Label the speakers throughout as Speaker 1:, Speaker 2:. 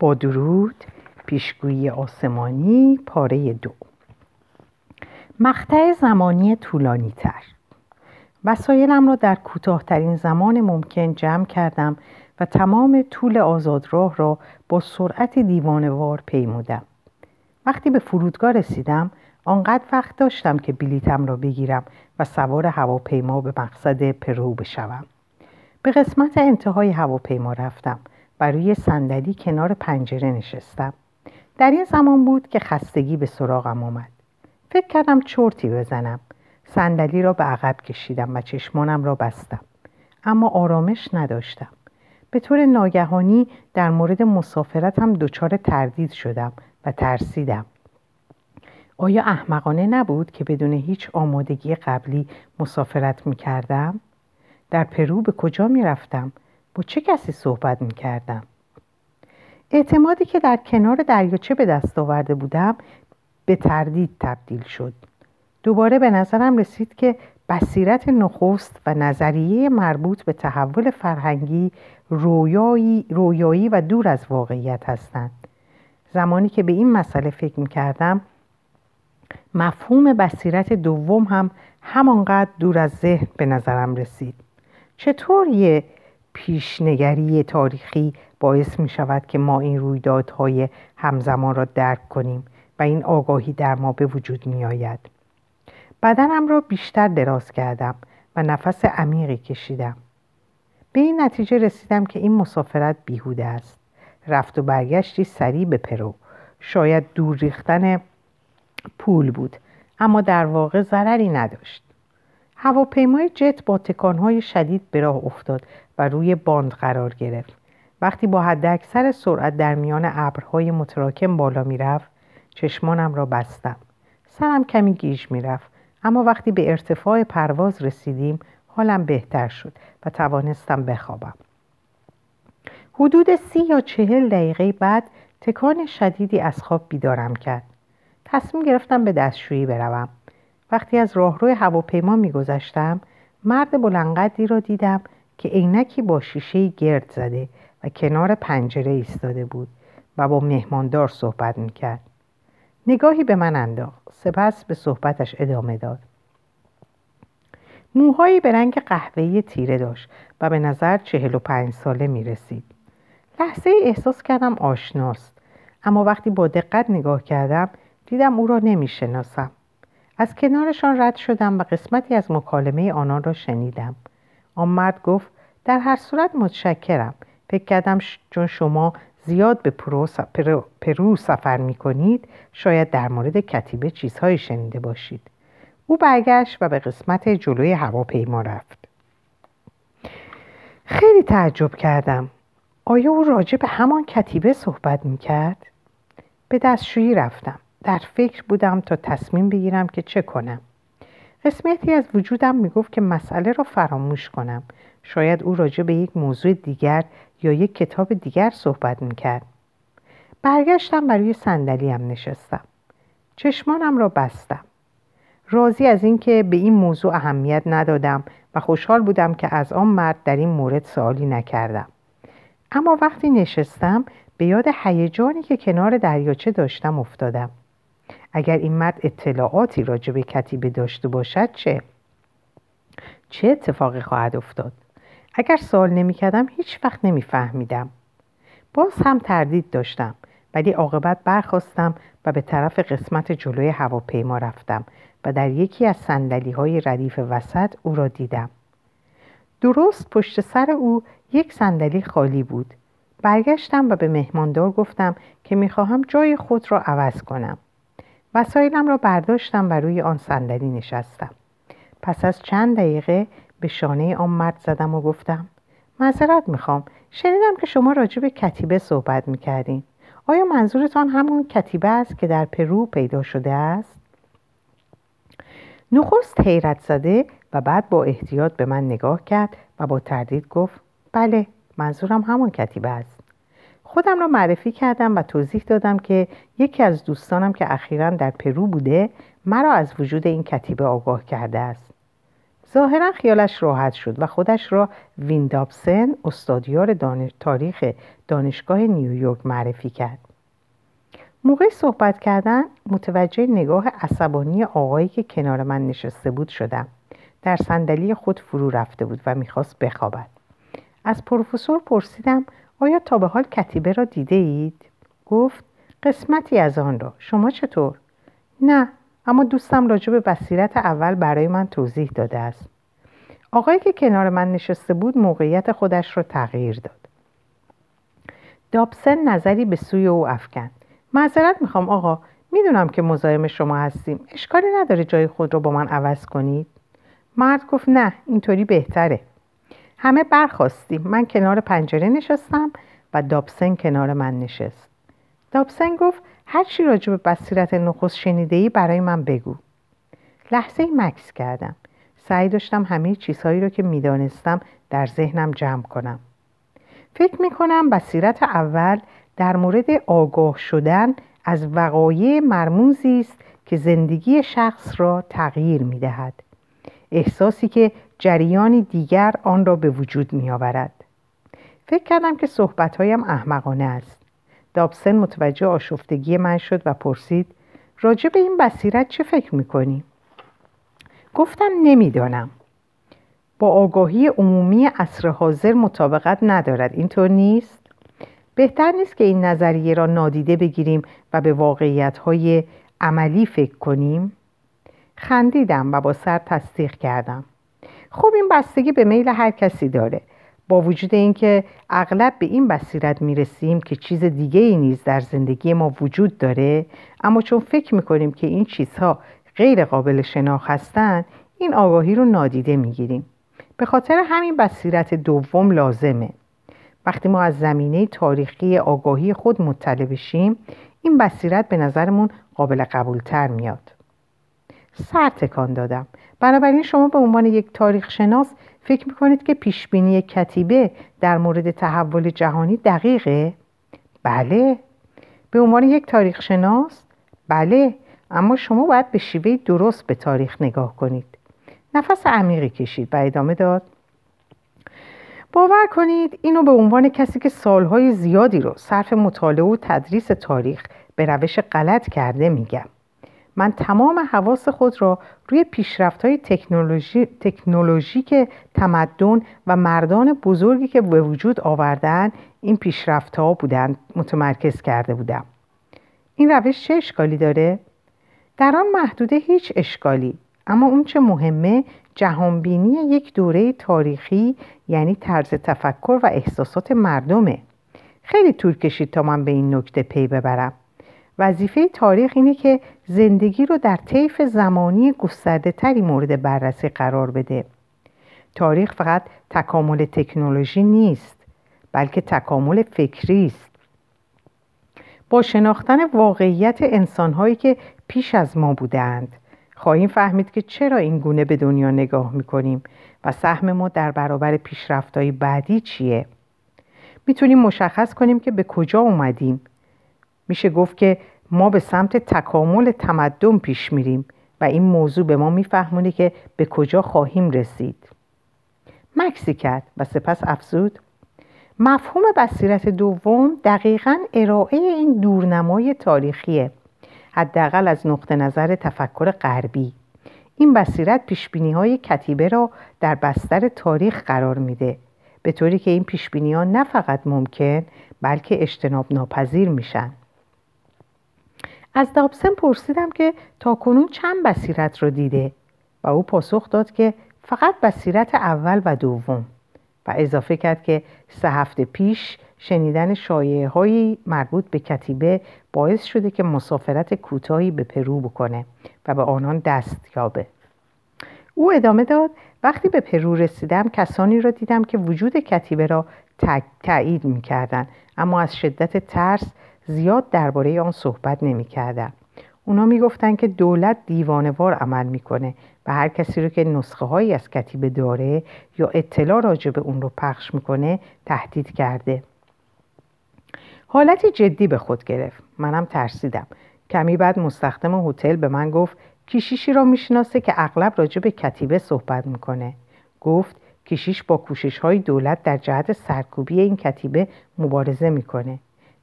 Speaker 1: با درود پیشگویی آسمانی پاره دو. مقطع زمانی طولانی تر وسایلم را در کوتاهترین زمان ممکن جمع کردم و تمام طول آزادراه را با سرعت دیوانوار پیمودم. وقتی به فرودگاه رسیدم آنقدر وقت داشتم که بلیتم را بگیرم و سوار هواپیما به مقصد پرو بشوم. به قسمت انتهای هواپیما رفتم. و روی صندلی کنار پنجره نشستم. در این زمان بود که خستگی به سراغم آمد. فکر کردم چرتی بزنم. صندلی را به عقب کشیدم و چشمانم را بستم. اما آرامش نداشتم. به طور ناگهانی در مورد مسافرتم دچار تردید شدم و ترسیدم. آیا احمقانه نبود که بدون هیچ آمادگی قبلی مسافرت می کردم؟ در پرو به کجا می رفتم؟ با چه کسی صحبت می کردم؟ اعتمادی که در کنار دریاچه به دست آورده بودم به تردید تبدیل شد. دوباره به نظرم رسید که بصیرت نخست و نظریه مربوط به تحول فرهنگی رویایی, رویایی و دور از واقعیت هستند. زمانی که به این مسئله فکر می کردم مفهوم بصیرت دوم هم همانقدر دور از ذهن به نظرم رسید. چطور یه پیشنگری تاریخی باعث می شود که ما این رویدادهای همزمان را درک کنیم و این آگاهی در ما به وجود می آید. بدنم را بیشتر دراز کردم و نفس عمیقی کشیدم. به این نتیجه رسیدم که این مسافرت بیهوده است. رفت و برگشتی سریع به پرو. شاید دور ریختن پول بود اما در واقع ضرری نداشت. هواپیمای جت با تکانهای شدید به راه افتاد و روی باند قرار گرفت. وقتی با حد اکثر سرعت در میان ابرهای متراکم بالا می‌رفت چشمانم را بستم. سرم کمی گیج می‌رفت اما وقتی به ارتفاع پرواز رسیدیم حالم بهتر شد و توانستم بخوابم. حدود سی یا چهل دقیقه بعد تکان شدیدی از خواب بیدارم کرد. تصمیم گرفتم به دستشویی بروم. وقتی از راهروی هواپیما میگذشتم مرد بلندقدری را دیدم که عینکی با شیشه گرد زده و کنار پنجره ایستاده بود و با مهماندار صحبت می‌کرد. نگاهی به من انداخت سپس به صحبتش ادامه داد موهایی به رنگ قهوه‌ای تیره داشت و به نظر چهل و پنج ساله می رسید. لحظه احساس کردم آشناست اما وقتی با دقت نگاه کردم دیدم او را نمی شناسم. از کنارشان رد شدم و قسمتی از مکالمه آنان را شنیدم. آن مرد گفت در هر صورت متشکرم. فکر کردم چون شما زیاد به پرو, پرو سفر می کنید شاید در مورد کتیبه چیزهایی شنیده باشید. او برگشت و به قسمت جلوی هواپیما رفت. خیلی تعجب کردم. آیا او راجع به همان کتیبه صحبت می کرد؟ به دستشویی رفتم. در فکر بودم تا تصمیم بگیرم که چه کنم. قسمتی از وجودم می‌گفت که مسئله را فراموش کنم. شاید او راجع به یک موضوع دیگر یا یک کتاب دیگر صحبت می‌کرد. برگشتم و روی صندلیم نشستم. چشمانم را بستم. راضی از اینکه به این موضوع اهمیت ندادم و خوشحال بودم که از آن مرد در این مورد سوالی نکردم. اما وقتی نشستم به یاد هیجانی که کنار دریاچه داشتم افتادم. اگر این مرد اطلاعاتی راجع به کتیبه داشته باشد چه؟ چه اتفاقی خواهد افتاد؟ اگر سوال نمی کردم هیچ وقت نمی فهمیدم. باز هم تردید داشتم ولی عاقبت برخواستم و به طرف قسمت جلوی هواپیما رفتم و در یکی از سندلی های ردیف وسط او را دیدم. درست پشت سر او یک صندلی خالی بود. برگشتم و به مهماندار گفتم که می‌خواهم جای خود را عوض کنم. وسایلم را برداشتم و روی آن صندلی نشستم. پس از چند دقیقه به شانه آن مرد زدم و گفتم معذرت می‌خوام شنیدم که شما راجع به کتیبه صحبت می‌کردین آیا منظورتان همون کتیبه است که در پرو پیدا شده است؟ نخست حیرت زده و بعد با احتیاط به من نگاه کرد و با تردید گفت بله منظورم همون کتیبه است خودم را معرفی کردم و توضیح دادم که یکی از دوستانم که اخیرا در پرو بوده مرا از وجود این کتیبه آگاه کرده است. ظاهرا خیالش راحت شد و خودش را ویندابسن استادیار تاریخ دانشگاه نیویورک معرفی کرد. موقع صحبت کردن متوجه نگاه عصبانی آقایی که کنار من نشسته بود شدم. در صندلی خود فرو رفته بود و می‌خواست بخوابد. از پروفسور پرسیدم آیا تا به حال کتیبه را دیده اید؟ گفت قسمتی از آن را. شما چطور؟ نه اما دوستم راجع به بصیرت اول برای من توضیح داده است. آقایی که کنار من نشسته بود موقعیت خودش را تغییر داد. دابسن نظری به سوی او افکند. معذرت می‌خوام آقا می‌دونم که مزاحم شما هستیم. اشکالی نداره جای خود را با من عوض کنید. مرد گفت نه اینطوری بهتره. همه برخواستیم من کنار پنجره نشستم و دابسن کنار من نشست. دابسن گفت هر چی راجع به بصیرت نخست شنیده ای برای من بگو. لحظه مکس کردم. سعی داشتم همه چیزهایی را که می‌دانستم در ذهنم جمع کنم. فکر می کنم بصیرت اول در مورد آگاه شدن از وقایع مرموزی است که زندگی شخص را تغییر می دهد. احساسی که جریانی دیگر آن را به وجود می آورد. فکر کردم که صحبتهایم احمقانه است. دابسن متوجه آشفتگی من شد و پرسید راجع به این بصیرت چه فکر می‌کنی؟ گفتم نمی‌دانم. با آگاهی عمومی عصر حاضر مطابقت ندارد اینطور نیست؟ بهتر نیست که این نظریه را نادیده بگیریم و به واقعیت های عملی فکر کنیم؟ خندیدم و با سر تصدیق کردم خب این بستگی به میل هر کسی داره. با وجود اینکه اغلب به این بصیرت می‌رسیم که چیز دیگه ای نیز در زندگی ما وجود داره اما چون فکر می‌کنیم که این چیزها غیر قابل شناخت هستند این آگاهی رو نادیده می‌گیریم. به خاطر همین بصیرت دوم لازمه. وقتی ما از زمینه تاریخی آگاهی خود مطلع بشیم این بصیرت به نظرمون قابل قبولتر میاد. سر تکان دادم. بنابراین شما به عنوان یک تاریخ شناس فکر می‌کنید که پیشبینی کتیبه در مورد تحول جهانی دقیقه؟ بله. به عنوان یک تاریخ شناس؟ بله. اما شما باید به شیوه درست به تاریخ نگاه کنید. نفس عمیقی کشید و ادامه داد. باور کنید اینو به عنوان کسی که سالهای زیادی رو صرف مطالعه و تدریس تاریخ به روش غلط کرده میگم. من تمام حواس خود را روی پیشرفت های تکنولوژی، تکنولوژیک تمدن و مردان بزرگی که به وجود آوردن این پیشرفت ها بودند متمرکز کرده بودم. این روش چه اشکالی داره؟ در آن محدوده هیچ اشکالی اما اون چه مهمه جهانبینی یک دوره تاریخی یعنی طرز تفکر و احساسات مردمه. خیلی طول کشید تا من به این نکته پی ببرم. وظیفه تاریخ اینه که زندگی رو در طیف زمانی گسترده تری مورد بررسی قرار بده. تاریخ فقط تکامل تکنولوژی نیست بلکه تکامل فکری است. با شناختن واقعیت انسانهایی که پیش از ما بودند خواهیم فهمید که چرا این گونه به دنیا نگاه می‌کنیم و سهم ما در برابر پیشرفتهای بعدی چیه. می‌تونیم مشخص کنیم که به کجا اومدیم میشه گفت که ما به سمت تکامل تمدن پیش میریم و این موضوع به ما میفهمونه که به کجا خواهیم رسید. مکسی کرد و سپس افزود مفهوم بصیرت دوم دقیقا ارائه این دورنمای تاریخیه حداقل از نقطه نظر تفکر غربی. این بصیرت پیشبینی های کتیبه را در بستر تاریخ قرار میده به طوری که این پیشبینی ها نه فقط ممکن بلکه اجتناب ناپذیر میشن. از دابسن پرسیدم که تا کنون چند بصیرت را دیده و او پاسخ داد که فقط بصیرت اول و دوم و اضافه کرد که سه هفته پیش شنیدن شایعه های مربوط به کتیبه باعث شده که مسافرت کوتاهی به پرو بکنه و به آنان دست یابه. او ادامه داد وقتی به پرو رسیدم کسانی را دیدم که وجود کتیبه را تایید می‌کردند اما از شدت ترس زیاد درباره آن صحبت نمی‌کردند اونا می‌گفتند که دولت دیوانه‌وار عمل می‌کنه و هر کسی رو که نسخه هایی از کتیبه داره یا اطلاع راجع به اون رو پخش می‌کنه تهدید کرده. حالتی جدی به خود گرفت. منم ترسیدم. کمی بعد مستخدم هتل به من گفت کشیشی را می‌شناسه که اغلب راجع به کتیبه صحبت می‌کنه. گفت کشیش با کوشش های دولت در جهت سرکوبی این کتیبه مبارزه می‌کنه.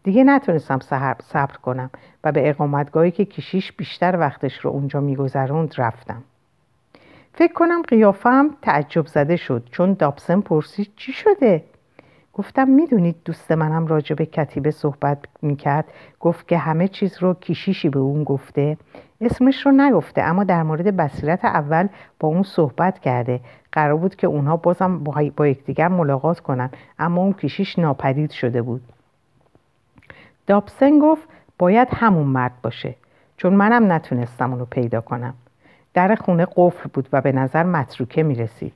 Speaker 1: دیگه نتونستم صبر کنم و به اقامتگاهی که کشیش بیشتر وقتش رو اونجا میگذروند رفتم. فکر کنم قیافم تعجب زده شد چون دابسن پرسید چی شده؟ گفتم می‌دونید دوست منم راجع به کتیبه صحبت می‌کرد گفت که همه چیز رو کیشیشی به اون گفته اسمش رو نگفته اما در مورد بصیرت اول با اون صحبت کرده. قرار بود که اونها بازم با یکدیگر ملاقات کنن اما اون کیشیش ناپدید شده بود. دابسن گفت باید همون مرد باشه چون منم نتونستم اونو پیدا کنم. در خونه قفل بود و به نظر متروکه می‌رسید.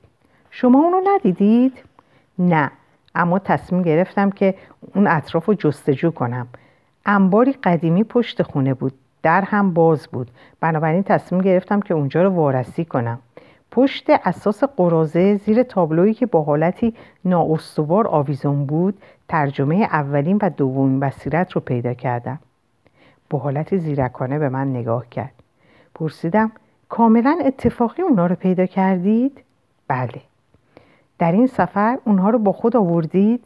Speaker 1: شما اونو ندیدید؟ نه اما تصمیم گرفتم که اون اطراف رو جستجو کنم. انباری قدیمی پشت خونه بود در هم باز بود. بنابراین تصمیم گرفتم که اونجا رو وارسی کنم. پشت اساس قرازه زیر تابلویی که با حالتی نااستوار آویزون بود ترجمه اولین و دومین بصیرت رو پیدا کردم. با حالت زیرکانه به من نگاه کرد. پرسیدم کاملا اتفاقی اونا رو پیدا کردید؟ بله. در این سفر اونها رو با خود آوردید؟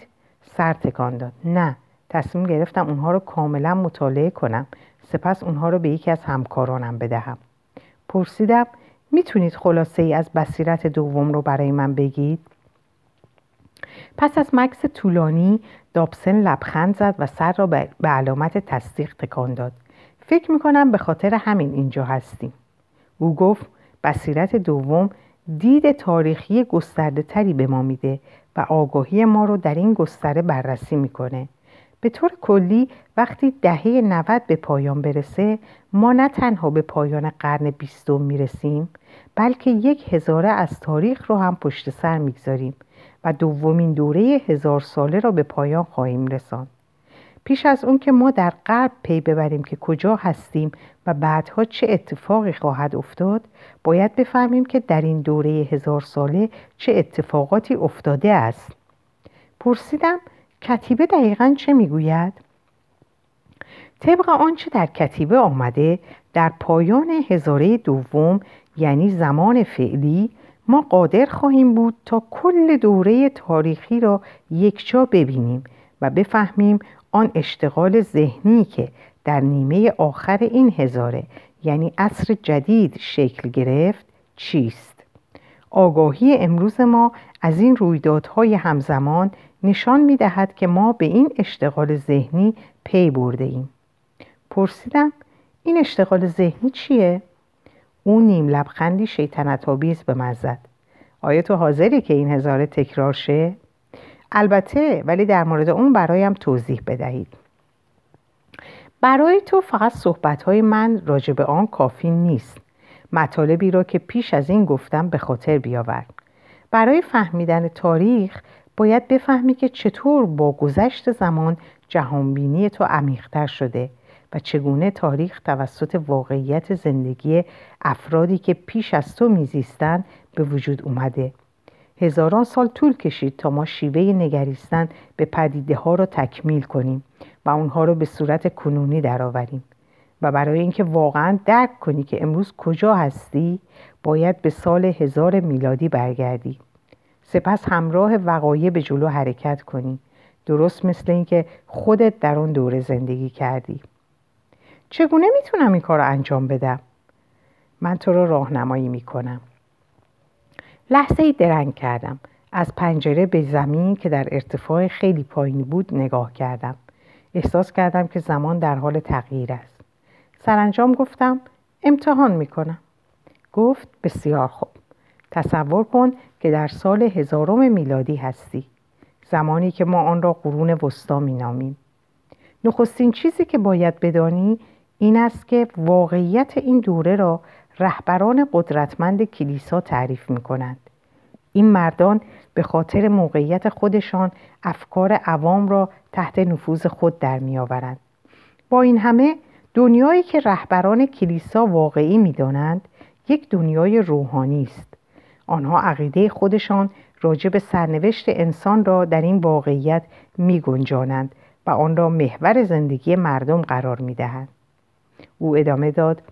Speaker 1: سر تکان داد. نه. تصمیم گرفتم اونها رو کاملا مطالعه کنم. سپس اونها رو به یکی از همکارانم بدهم. پرسیدم می‌تونید خلاصه ای از بصیرت دوم رو برای من بگید؟ پس از مکس طولانی دابسن لبخند زد و سر را به علامت تصدیق تکان داد. فکر می‌کنم به خاطر همین اینجا هستیم. او گفت بصیرت دوم دید تاریخی گسترده تری به ما میده و آگاهی ما رو در این گستره بررسی می‌کنه. به طور کلی وقتی دهه 90 به پایان برسه ما نه تنها به پایان قرن بیستم می‌رسیم بلکه یک هزاره از تاریخ رو هم پشت سر می‌گذاریم و دومین دوره هزار ساله را به پایان خواهیم رساند. پیش از اون که ما در غرب پی ببریم که کجا هستیم و بعدها چه اتفاقی خواهد افتاد باید بفهمیم که در این دوره هزار ساله چه اتفاقاتی افتاده است پرسیدم کتیبه دقیقا چه می‌گوید؟ طبق آنچه در کتیبه آمده در پایان هزاره دوم یعنی زمان فعلی ما قادر خواهیم بود تا کل دوره تاریخی را یکجا ببینیم و بفهمیم آن اشتغال ذهنی که در نیمه آخر این هزاره یعنی عصر جدید شکل گرفت چیست آگاهی امروز ما از این رویدادهای همزمان نشان می دهد که ما به این اشتغال ذهنی پی برده ایم. پرسیدم این اشتغال ذهنی چیه؟ او نیم لبخندی شیطنت به من زد. آیا تو حاضری که این هزاره تکرار شه؟ البته ولی در مورد اون برایم توضیح بدهید. برای تو فقط صحبتهای من راجع به آن کافی نیست. مطالبی را که پیش از این گفتم به خاطر بیاورد. برای فهمیدن تاریخ باید بفهمی که چطور با گذشت زمان جهانبینی تو عمیقتر شده و چگونه تاریخ توسط واقعیت زندگی افرادی که پیش از تو میزیستند به وجود اومده. هزاران سال طول کشید تا ما شیوه نگریستن به پدیده ها را تکمیل کنیم و اونها رو به صورت کنونی درآوریم. و برای اینکه واقعا درک کنی که امروز کجا هستی باید به سال هزار میلادی برگردی. سپس همراه وقایع به جلو حرکت کنی. درست مثل اینکه خودت در اون دوره زندگی کردی. چگونه می‌تونم این کار رو انجام بدم؟ من تو رو راهنمایی می‌کنم. لحظه ای درنگ کردم. از پنجره به زمین که در ارتفاع خیلی پایینی بود نگاه کردم. احساس کردم که زمان در حال تغییر است. سرانجام گفتم امتحان می‌کنم. گفت بسیار خوب. تصور کن که در هزار هزارم میلادی هستی زمانی که ما آن را قرون وسطا مینامیم نخستین چیزی که باید بدانی این است که واقعیت این دوره را رهبران قدرتمند کلیسا تعریف می کنند. این مردان به خاطر موقعیت خودشان افکار عوام را تحت نفوذ خود در می آورند. با این همه دنیایی که رهبران کلیسا واقعی می دانند یک دنیای روحانی است. آنها عقیده خودشان راجع به سرنوشت انسان را در این واقعیت می گنجانند و آن را محور زندگی مردم قرار می دهند. او ادامه داد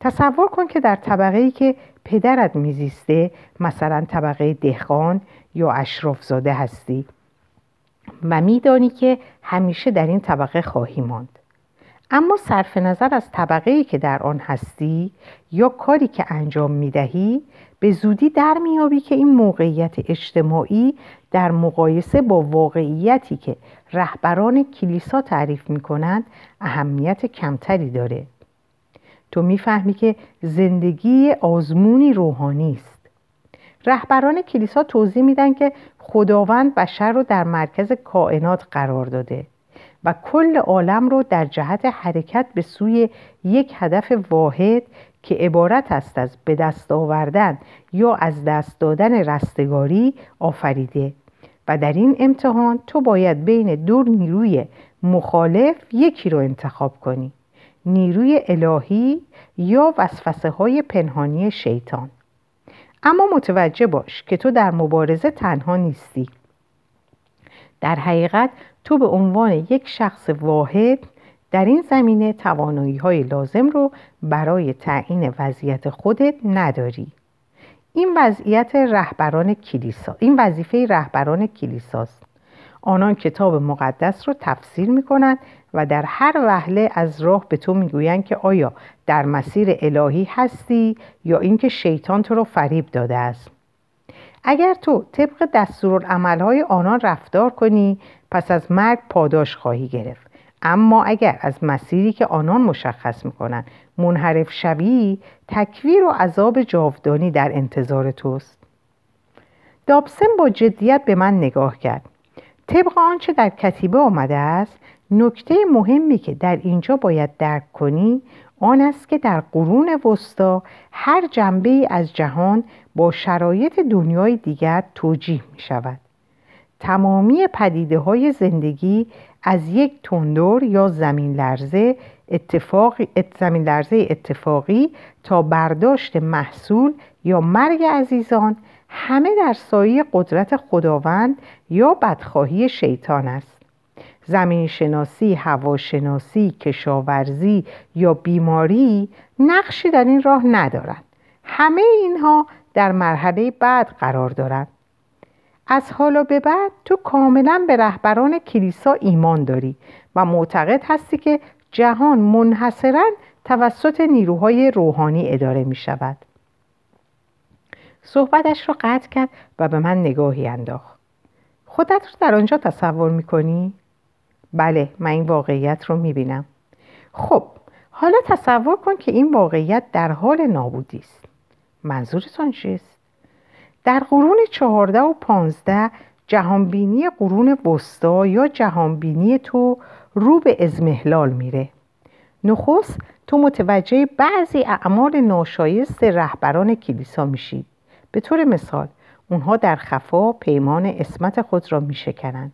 Speaker 1: تصور کن که در طبقه ای که پدرت میزیسته مثلا طبقه دهقان یا اشرافزاده هستی و میدانی که همیشه در این طبقه خواهی ماند اما صرف نظر از طبقه که در آن هستی یا کاری که انجام می دهی به زودی در میابی که این موقعیت اجتماعی در مقایسه با واقعیتی که رهبران کلیسا تعریف می کنند اهمیت کمتری داره. تو می‌فهمی که زندگی آزمونی روحانی است. رهبران کلیسا توضیح میدن که خداوند بشر رو در مرکز کائنات قرار داده. و کل عالم رو در جهت حرکت به سوی یک هدف واحد که عبارت است از به دست آوردن یا از دست دادن رستگاری آفریده. و در این امتحان تو باید بین دو نیروی مخالف یکی رو انتخاب کنی. نیروی الهی یا وسوسه های پنهانی شیطان. اما متوجه باش که تو در مبارزه تنها نیستی. در حقیقت تو به عنوان یک شخص واحد در این زمینه توانایی های لازم رو برای تعیین وضعیت خودت نداری. این وضعیت رهبران کلیسا این وظیفه رهبران کلیساست. آنان کتاب مقدس رو تفسیر می کنند و در هر وهله از راه به تو می‌گویند که آیا در مسیر الهی هستی یا اینکه شیطان تو رو فریب داده است. اگر تو طبق دستورالعملهای آنان رفتار کنی پس از مرگ پاداش خواهی گرفت. اما اگر از مسیری که آنان مشخص می‌کنند منحرف شوی تکویر و عذاب جاودانی در انتظار توست. دابسن با جدیت به من نگاه کرد. طبق آنچه در کتیبه آمده است نکته مهمی که در اینجا باید درک کنی آن است که در قرون وسطا هر جنبه از جهان با شرایط دنیای دیگر توجیه می شود تمامی پدیده های زندگی از یک تندور یا زمین لرزه اتفاقی، زمین لرزه اتفاقی تا برداشت محصول یا مرگ عزیزان همه در سایه قدرت خداوند یا بدخواهی شیطان است. زمین شناسی، هواشناسی، کشاورزی یا بیماری نقشی در این راه ندارند. همه اینها در مرحله بعد قرار دارند. از حالا به بعد تو کاملا به رهبران کلیسا ایمان داری و معتقد هستی که جهان منحصرا توسط نیروهای روحانی اداره می شود. صحبتش را قطع کرد و به من نگاهی انداخت. خودت رو در آنجا تصور می کنی؟ بله من این واقعیت رو می بینم خب حالا تصور کن که این واقعیت در حال نابودی است. منظورتان چیست؟ در قرون چهارده و پانزده جهانبینی قرون وسطا یا جهانبینی تو رو به ازمهلال میره. نخست تو متوجه بعضی اعمال ناشایست رهبران کلیسا میشید به طور مثال اونها در خفا پیمان اسمت خود را میشکنند.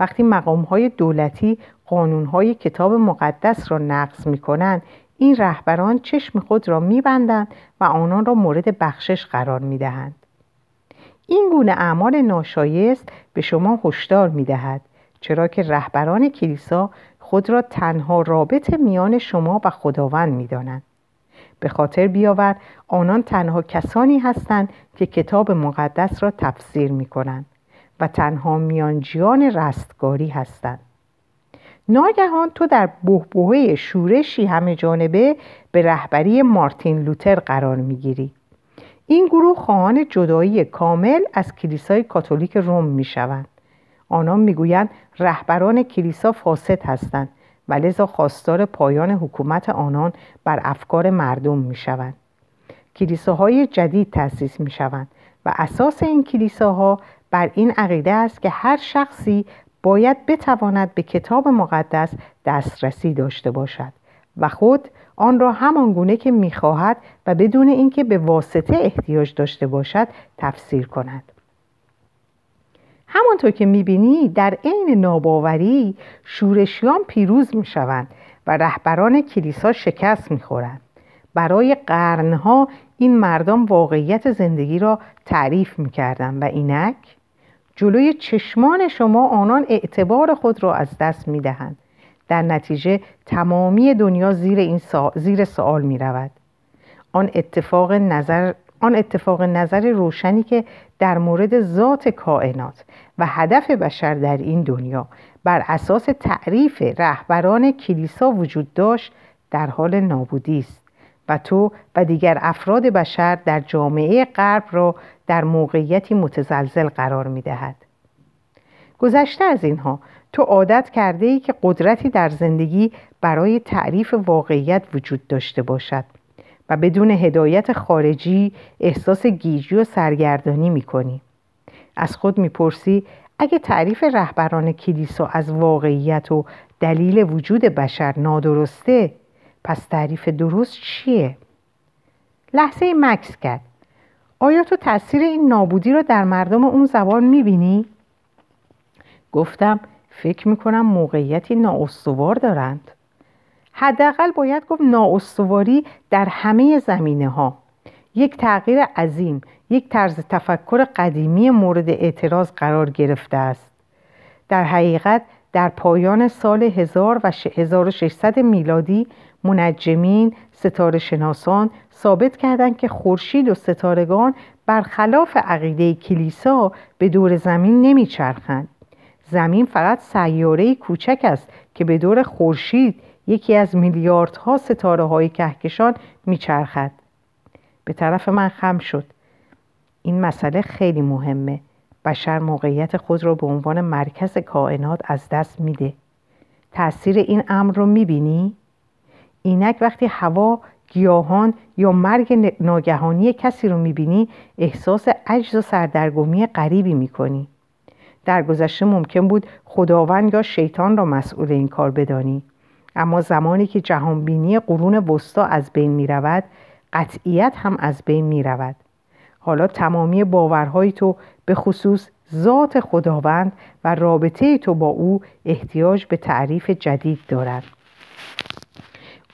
Speaker 1: وقتی مقامهای دولتی قانونهای کتاب مقدس را نقض می‌کنند این رهبران چشم خود را میبندند و آنان را مورد بخشش قرار می‌دهند. این گونه اعمال ناشایست به شما هشدار می‌دهد چرا که رهبران کلیسا خود را تنها رابط میان شما و خداوند می‌دانند. به خاطر بیاور آنان تنها کسانی هستند که کتاب مقدس را تفسیر می کنند و تنها میانجیان رستگاری هستند ناگهان تو در بهبهه شورشی همه جانبه به رهبری مارتین لوتر قرار می‌گیری این گروه خواهان جدایی کامل از کلیسای کاتولیک روم می شوند. آنان می‌گویند رهبران کلیسا فاسد هستند و لذا خواستار پایان حکومت آنان بر افکار مردم می شوند. کلیساهای جدید تأسیس می شوند و اساس این کلیساها بر این عقیده است که هر شخصی باید بتواند به کتاب مقدس دسترسی داشته باشد و خود آن را همان گونه که می‌خواهد و بدون اینکه به واسطه احتیاج داشته باشد تفسیر کند. همانطور که می‌بینی در عین ناباوری شورشیان پیروز می‌شوند و رهبران کلیسا شکست می‌خورند. برای قرنها این مردم واقعیت زندگی را تعریف می‌کردند و اینک جلوی چشمان شما آنان اعتبار خود را از دست می‌دهند. در نتیجه تمامی دنیا زیر, این زیر سوال می رود آن اتفاق نظر آن اتفاق نظر روشنی که در مورد ذات کائنات و هدف بشر در این دنیا بر اساس تعریف رهبران کلیسا وجود داشت در حال نابودی است. و تو و دیگر افراد بشر در جامعه غرب را در موقعیتی متزلزل قرار می دهد. گذشته از اینها تو عادت کرده ای که قدرتی در زندگی برای تعریف واقعیت وجود داشته باشد و بدون هدایت خارجی احساس گیجی و سرگردانی می کنی. از خود می‌پرسی اگه تعریف رهبران کلیسا از واقعیت و دلیل وجود بشر نادرسته پس تعریف درست چیه؟ لحظه مکس کرد آیا تو تاثیر این نابودی رو در مردم اون زبان می‌بینی؟ گفتم فکر می‌کنم موقعیتی نااستوار دارند. حداقل باید گفت نااستواری در همه زمینه ها یک تغییر عظیم یک طرز تفکر قدیمی مورد اعتراض قرار گرفته است. در حقیقت در پایان سال 1600 میلادی منجمین ستاره شناسان ثابت کردند که خورشید و ستارگان برخلاف عقیده کلیسا به دور زمین نمیچرخند. زمین فقط سیاره کوچک است که به دور خورشید یکی از میلیاردها ستاره های کهکشان میچرخد. به طرف من خم شد. این مسئله خیلی مهمه. بشر موقعیت خود را به عنوان مرکز کائنات از دست میده. تاثیر این امر رو می‌بینی؟ اینک وقتی هوا گیاهان یا مرگ ناگهانی کسی رو می‌بینی احساس عجز و سردرگمی غریبی می‌کنی. در گذشته ممکن بود خداوند یا شیطان را مسئول این کار بدانی. اما زمانی که جهانبینی قرون وسطا از بین می رود قطعیت هم از بین می رود حالا تمامی باورهای تو به خصوص ذات خداوند و رابطه تو با او احتیاج به تعریف جدید دارد.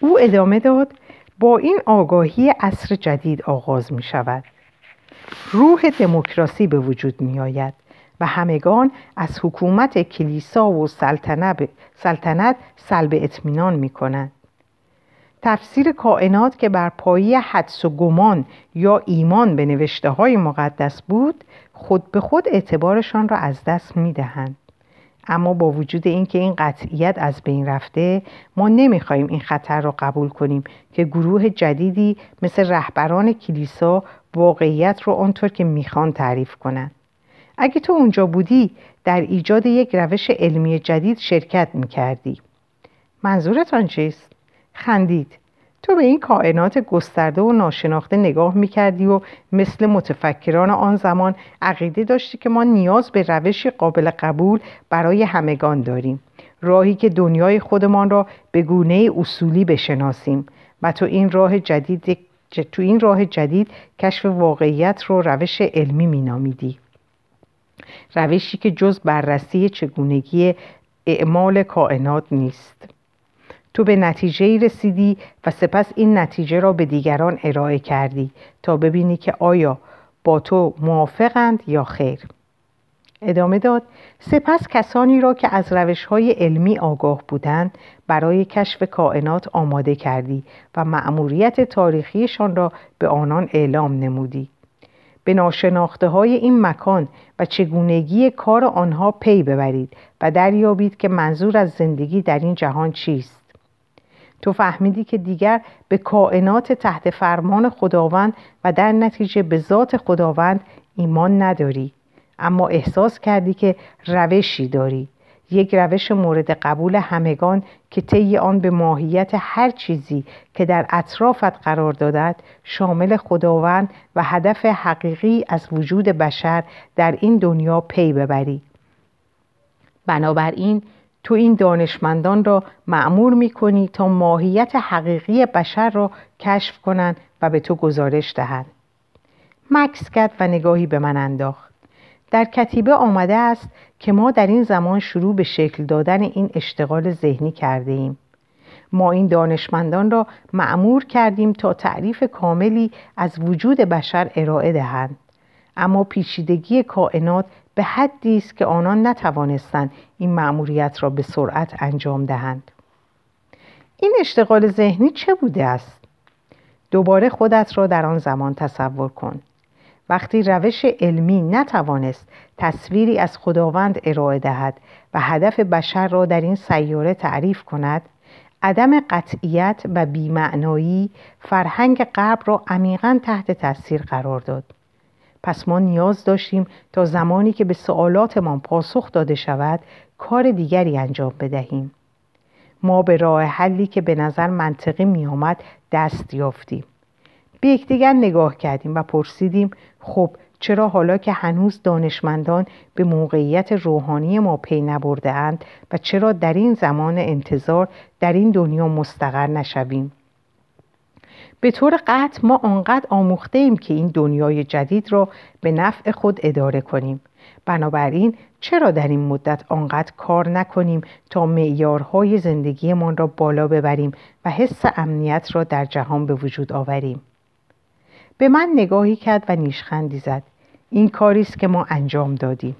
Speaker 1: او ادامه داد با این آگاهی عصر جدید آغاز می شود روح دموکراسی به وجود می آید و همگان از حکومت کلیسا و سلطنت سلب اطمینان می کنند. تفسیر کائنات که بر پایه حدس و گمان یا ایمان به نوشته های مقدس بود خود به خود اعتبارشان را از دست می دهند. اما با وجود اینکه این قطعیت از بین رفته ما نمی‌خواهیم این خطر را قبول کنیم که گروه جدیدی مثل رهبران کلیسا واقعیت رو آنطور که می‌خوان تعریف کنند. اگه تو اونجا بودی در ایجاد یک روش علمی جدید شرکت می‌کردی. منظورتان چیست؟ خندید. تو به این کائنات گسترده و ناشناخته نگاه می‌کردی و مثل متفکران آن زمان عقیده داشتی که ما نیاز به روشی قابل قبول برای همگان داریم. راهی که دنیای خودمان را به گونه اصولی بشناسیم و تو این راه جدید تو این راه جدید کشف واقعیت رو روش علمی مینامیدی. روشی که جز بررسی چگونگی اعمال کائنات نیست. تو به نتیجه رسیدی و سپس این نتیجه را به دیگران ارائه کردی تا ببینی که آیا با تو موافقند یا خیر. ادامه داد سپس کسانی را که از روش های علمی آگاه بودند برای کشف کائنات آماده کردی و مأموریت تاریخیشان را به آنان اعلام نمودی. به ناشناخته های این مکان و چگونگی کار آنها پی ببرید و دریابید که منظور از زندگی در این جهان چیست. تو فهمیدی که دیگر به کائنات تحت فرمان خداوند و در نتیجه به ذات خداوند ایمان نداری. اما احساس کردی که روشی داری. یک روش مورد قبول همگان که طی آن به ماهیت هر چیزی که در اطرافت قرار دادد شامل خداوند و هدف حقیقی از وجود بشر در این دنیا پی ببری. بنابراین تو این دانشمندان را معمور می کنی تا ماهیت حقیقی بشر را کشف کنند و به تو گزارش دهند. مکس کرد و نگاهی به من انداخت. در کتیبه آمده است که ما در این زمان شروع به شکل دادن این اشتغال ذهنی کرده ایم. ما این دانشمندان را معمور کردیم تا تعریف کاملی از وجود بشر ارائه دهند. اما پیچیدگی کائنات به حدی است که آنان نتوانستند این مأموریت را به سرعت انجام دهند. این اشتغال ذهنی چه بوده است؟ دوباره خودت را در آن زمان تصور کن. وقتی روش علمی نتوانست تصویری از خداوند ارائه دهد و هدف بشر را در این سیاره تعریف کند عدم قطعیت و بیمعنایی فرهنگ غرب را عمیقا تحت تاثیر قرار داد. پس ما نیاز داشتیم تا زمانی که به سوالاتمان پاسخ داده شود کار دیگری انجام بدهیم. ما به راه حلی که به نظر منطقی می آمد دست یافتیم. به یکدیگر نگاه کردیم و پرسیدیم خب چرا حالا که هنوز دانشمندان به موقعیت روحانی ما پی نبرده اند و چرا در این زمان انتظار در این دنیا مستقر نشویم؟ به طور قطع ما آنقدر آموخته ایم که این دنیای جدید را به نفع خود اداره کنیم. بنابراین چرا در این مدت آنقدر کار نکنیم تا معیارهای زندگیمان را بالا ببریم و حس امنیت را در جهان به وجود آوریم؟ به من نگاهی کرد و نیشخندی زد. این کاری است که ما انجام دادیم.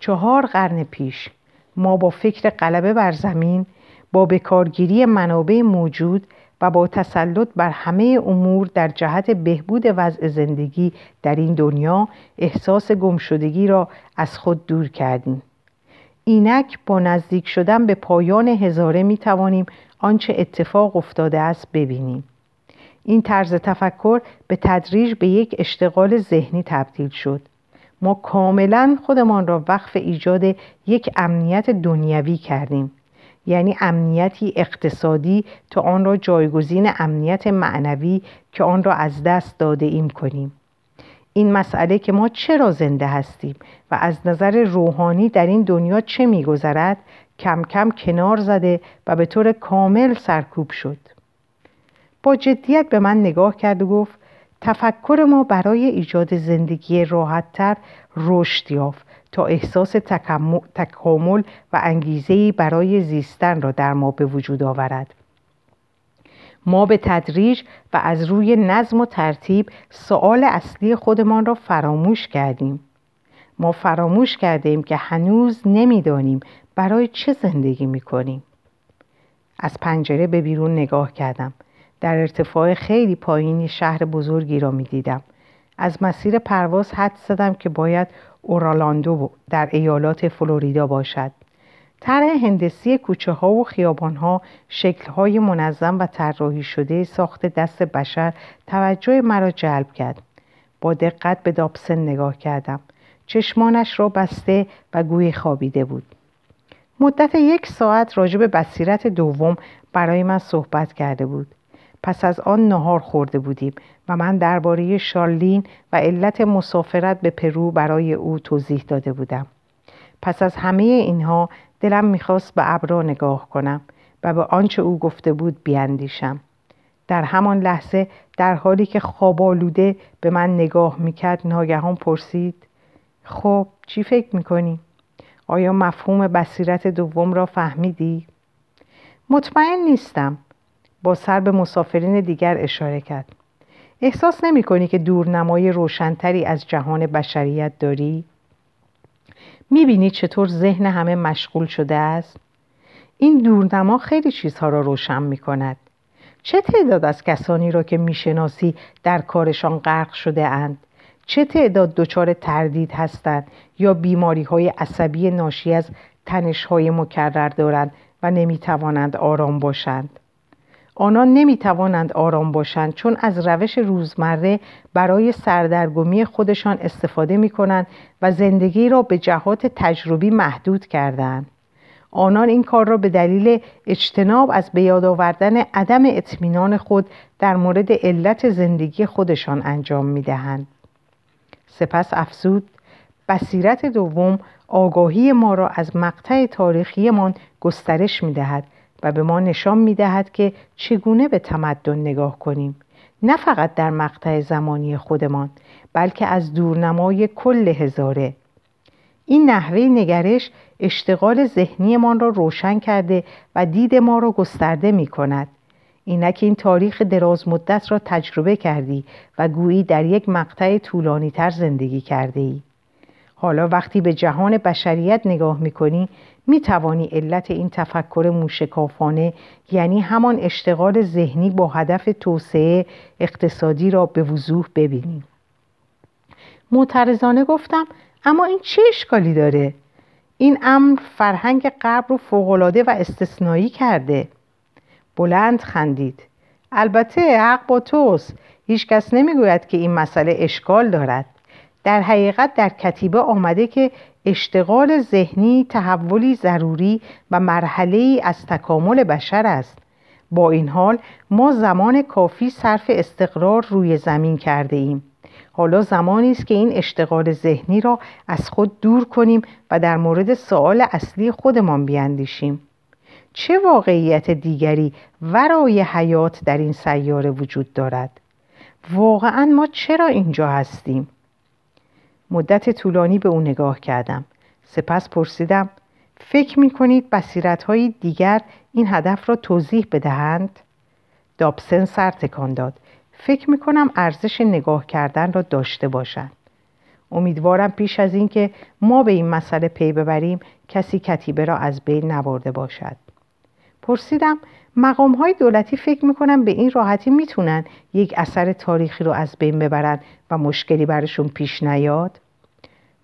Speaker 1: چهار قرن پیش ما با فکر غلبه بر زمین با بکارگیری منابع موجود و با تسلط بر همه امور در جهت بهبود وضع زندگی در این دنیا احساس گمشدگی را از خود دور کردیم. اینک با نزدیک شدن به پایان هزاره می توانیم آنچه اتفاق افتاده است ببینیم. این طرز تفکر به تدریج به یک اشتغال ذهنی تبدیل شد. ما کاملا خودمان را وقف ایجاد یک امنیت دنیوی کردیم. یعنی امنیتی اقتصادی تا آن را جایگزین امنیت معنوی که آن را از دست داده ایم کنیم. این مسئله که ما چرا زنده هستیم و از نظر روحانی در این دنیا چه میگذرد کم کم کنار زده و به طور کامل سرکوب شد. با جدیت به من نگاه کرد و گفت تفکر ما برای ایجاد زندگی راحتتر رشد یافت تا احساس تکامل و انگیزهای برای زیستن را در ما به وجود آورد. ما به تدریج و از روی نظم و ترتیب سؤال اصلی خودمان را فراموش کردیم. ما فراموش کردیم که هنوز نمی‌دانیم برای چه زندگی می کنیم از پنجره به بیرون نگاه کردم. در ارتفاع خیلی پایینی شهر بزرگی را می دیدم. از مسیر پرواز حد زدم که باید اورالاندو در ایالات فلوریدا باشد. طرح هندسی کوچه ها و خیابان ها شکل های منظم و طراحی شده ساخت دست بشر توجه مرا جلب کرد. با دقت به دابسن نگاه کردم. چشمانش را بسته و گوی خوابیده بود. مدت یک ساعت راجع به بصیرت دوم برای من صحبت کرده بود. پس از آن نهار خورده بودیم و من درباره شارلین و علت مسافرت به پرو برای او توضیح داده بودم پس از همه اینها دلم می‌خواست به ابرا نگاه کنم و به آنچه او گفته بود بیاندیشم در همان لحظه در حالی که خوابالوده به من نگاه می‌کرد ناگهان پرسید خب چی فکر می‌کنی؟ آیا مفهوم بصیرت دوم را فهمیدی؟ مطمئن نیستم با سر به مسافرین دیگر اشاره کرد احساس نمی کنی که دورنمای روشنتری از جهان بشریت داری؟ می بینی چطور ذهن همه مشغول شده است؟ این دورنما خیلی چیزها را روشن می کند. چه تعداد از کسانی را که می‌شناسی در کارشان غرق شده اند؟ چه تعداد دچار تردید هستند یا بیماری های عصبی ناشی از تنش های مکرر دارند و نمی توانند آرام باشند؟ آنان نمی توانند آرام باشند چون از روش روزمره برای سردرگمی خودشان استفاده می کنند و زندگی را به جهات تجربی محدود کردند. آنان این کار را به دلیل اجتناب از به یاد آوردن عدم اطمینان خود در مورد علت زندگی خودشان انجام می دهند. سپس افزود بصیرت دوم آگاهی ما را از مقطع تاریخیمان گسترش می دهد و به ما نشان می دهد که چگونه به تمدن نگاه کنیم. نه فقط در مقطع زمانی خودمان بلکه از دورنمای کل هزاره. این نحوه نگرش اشتغال ذهنیمان را روشن کرده و دید ما را گسترده می کند اینک این تاریخ دراز مدت را تجربه کردی و گویی در یک مقطع طولانی تر زندگی کرده ای. حالا وقتی به جهان بشریت نگاه می‌کنی می‌توانی علت این تفکر موشکافانه یعنی همان اشتغال ذهنی با هدف توسعه اقتصادی را به وضوح ببینی. معترضانه گفتم اما این چه اشکالی داره؟ این امر فرهنگ غرب رو فوقالعاده و استثنایی کرده. بلند خندید. البته حق با توست. هیچکس نمی‌گوید که این مسئله اشکال دارد. در حقیقت در کتیبه آمده که اشتغال ذهنی تحولی ضروری و مرحله ای از تکامل بشر است. با این حال ما زمان کافی صرف استقرار روی زمین کرده ایم. حالا زمانی است که این اشتغال ذهنی را از خود دور کنیم و در مورد سوال اصلی خودمان بیاندیشیم چه واقعیت دیگری ورای حیات در این سیاره وجود دارد؟ واقعا ما چرا اینجا هستیم؟ مدت طولانی به او نگاه کردم سپس پرسیدم فکر می کنید بسیرت های دیگر این هدف را توضیح بدهند؟ دابسن سر تکان داد فکر می کنم ارزش نگاه کردن را داشته باشند امیدوارم پیش از اینکه ما به این مسئله پی ببریم کسی کتیبه را از بین نبرده باشد پرسیدم مقام های دولتی فکر می‌کنن به این راحتی می‌تونن یک اثر تاریخی رو از بین ببرن و مشکلی برشون پیش نیاد؟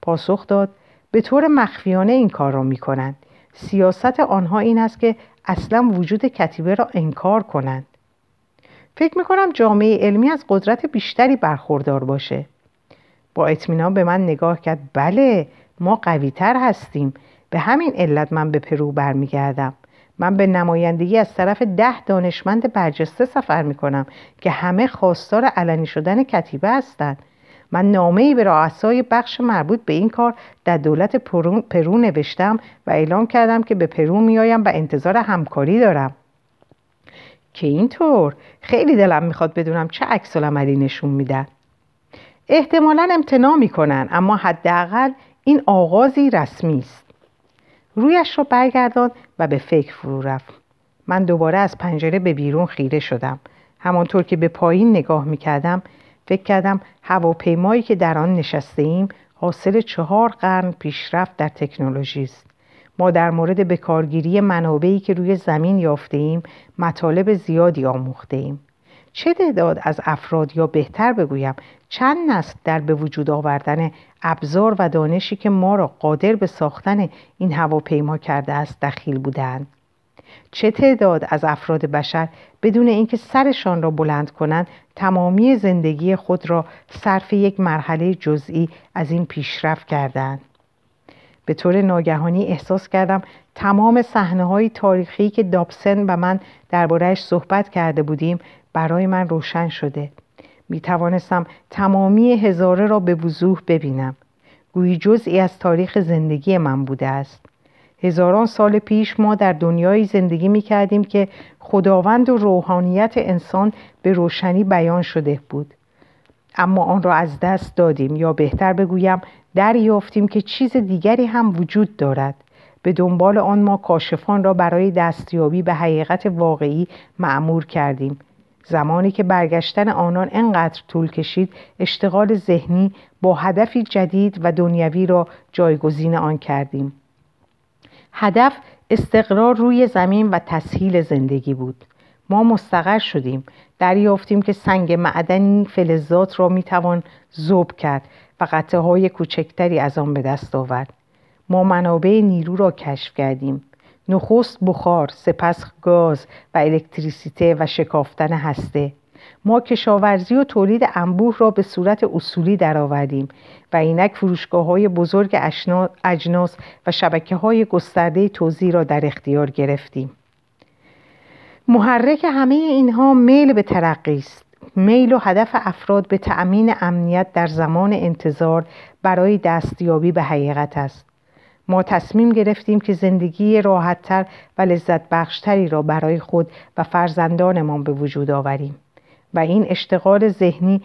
Speaker 1: پاسخ داد به طور مخفیانه این کار را می‌کنند. سیاست آنها این است که اصلا وجود کتیبه را انکار کنند. فکر می‌کنم جامعه علمی از قدرت بیشتری برخوردار باشه. با اطمینان به من نگاه کرد بله ما قویتر هستیم. به همین علت من به پرو برمیگردم. من به نمایندگی از طرف ده دانشمند برجسته سفر می کنم که همه خواستار علنی شدن کتیبه هستند. من نامه ای به رؤسای بخش مربوط به این کار در دولت پرو, نوشتم و اعلام کردم که به پرو میآیم و انتظار همکاری دارم. که اینطور. خیلی دلم می‌خواد بدونم چه عکس العملی نشون میدن. احتمالا امتناع می‌کنن اما حداقل این آغازی رسمی است. رویش را برگردان و به فکر فرو رفت. من دوباره از پنجره به بیرون خیره شدم. همانطور که به پایین نگاه می کردم فکر کردم هواپیمایی که در آن نشسته ایم حاصل چهار قرن پیشرفت در تکنولوژی است. ما در مورد بکارگیری منابعی که روی زمین یافته ایم مطالب زیادی آموخته ایم چه تعداد از افراد یا بهتر بگویم چند نسل در به وجود آوردن ابزار و دانشی که ما را قادر به ساختن این هواپیما کرده است دخیل بودند چه تعداد از افراد بشر بدون اینکه سرشان را بلند کنند تمامی زندگی خود را صرف یک مرحله جزئی از این پیشرفت کردند. به طور ناگهانی احساس کردم تمام صحنه های تاریخی که دابسن و من دربارهش صحبت کرده بودیم برای من روشن شده. می توانستم تمامی هزاره را به وضوح ببینم. گویی جزئی از تاریخ زندگی من بوده است. هزاران سال پیش ما در دنیایی زندگی می کردیم که خداوند و روحانیت انسان به روشنی بیان شده بود. اما آن را از دست دادیم یا بهتر بگویم دریافتیم که چیز دیگری هم وجود دارد. به دنبال آن ما کاشفان را برای دستیابی به حقیقت واقعی معمور کردیم. زمانی که برگشتن آنان انقدر طول کشید اشتغال ذهنی با هدفی جدید و دنیوی را جایگزین آن کردیم. هدف استقرار روی زمین و تسهیل زندگی بود. ما مستقر شدیم. دریافتیم که سنگ معدنی فلزات را می‌توان زوب کرد و قطعه های کوچکتری از آن به دست آورد. ما منابع نیرو را کشف کردیم. نخست بخار سپس گاز و الکتریسیته و شکافتن هسته. ما کشاورزی و تولید انبوه را به صورت اصولی درآوردیم و اینک فروشگاه های بزرگ اجناس و شبکه های گسترده توزیع را در اختیار گرفتیم. محرک همه اینها میل به ترقی است. میل و هدف افراد به تأمین امنیت در زمان انتظار برای دستیابی به حقیقت است. ما تصمیم گرفتیم که زندگی راحتتر و لذت بخشتری را برای خود و فرزندانمان به وجود آوریم. و این اشتغال ذهنی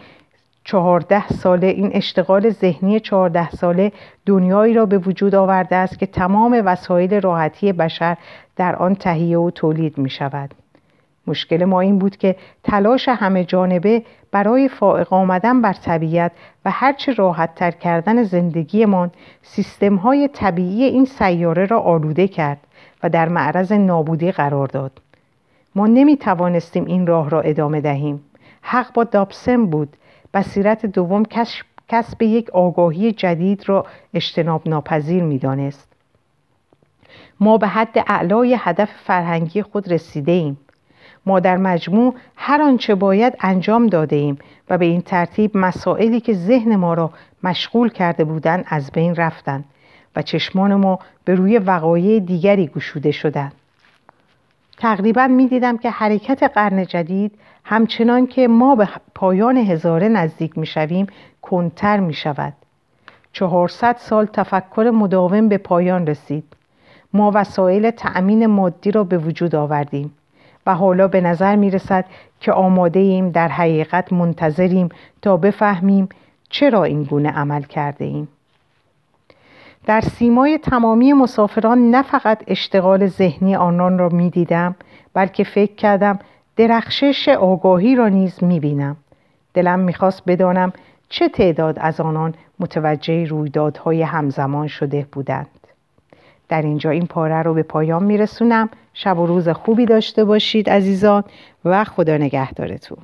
Speaker 1: چهارده ساله این اشتغال ذهنی چهارده ساله دنیایی را به وجود آورده است که تمام وسایل راحتی بشر در آن تهیه و تولید می شود مشکل ما این بود که تلاش همه جانبه برای فائق آمدن بر طبیعت و هرچه راحت تر کردن زندگیمان سیستم های طبیعی این سیاره را آلوده کرد و در معرض نابودی قرار داد. ما نمی توانستیم این راه را ادامه دهیم. حق با دابسن بود. بصیرت دوم کسب یک آگاهی جدید را اجتناب ناپذیر می دانست. ما به حد اعلای هدف فرهنگی خود رسیده ایم. ما در مجموع هر آنچه باید انجام داده ایم و به این ترتیب مسائلی که ذهن ما را مشغول کرده بودند از بین رفتند و چشمان ما به روی وقایع دیگری گشوده شدند. تقریبا می دیدم که حرکت قرن جدید همچنان که ما به پایان هزاره نزدیک می شویم کنتر می شود. چهارصد سال تفکر مداوم به پایان رسید. ما وسایل تأمین مادی را به وجود آوردیم. و حالا به نظر می رسد که آماده ایم در حقیقت منتظریم تا بفهمیم چرا این گونه عمل کرده ایم. در سیمای تمامی مسافران نه فقط اشتغال ذهنی آنان را می دیدم بلکه فکر کردم درخشش آگاهی را نیز می بینم. دلم می‌خواست بدانم چه تعداد از آنان متوجه رویدادهای همزمان شده بودند. در اینجا این پاره رو به پایان میرسونم شب و روز خوبی داشته باشید عزیزان و خدا نگهدارتون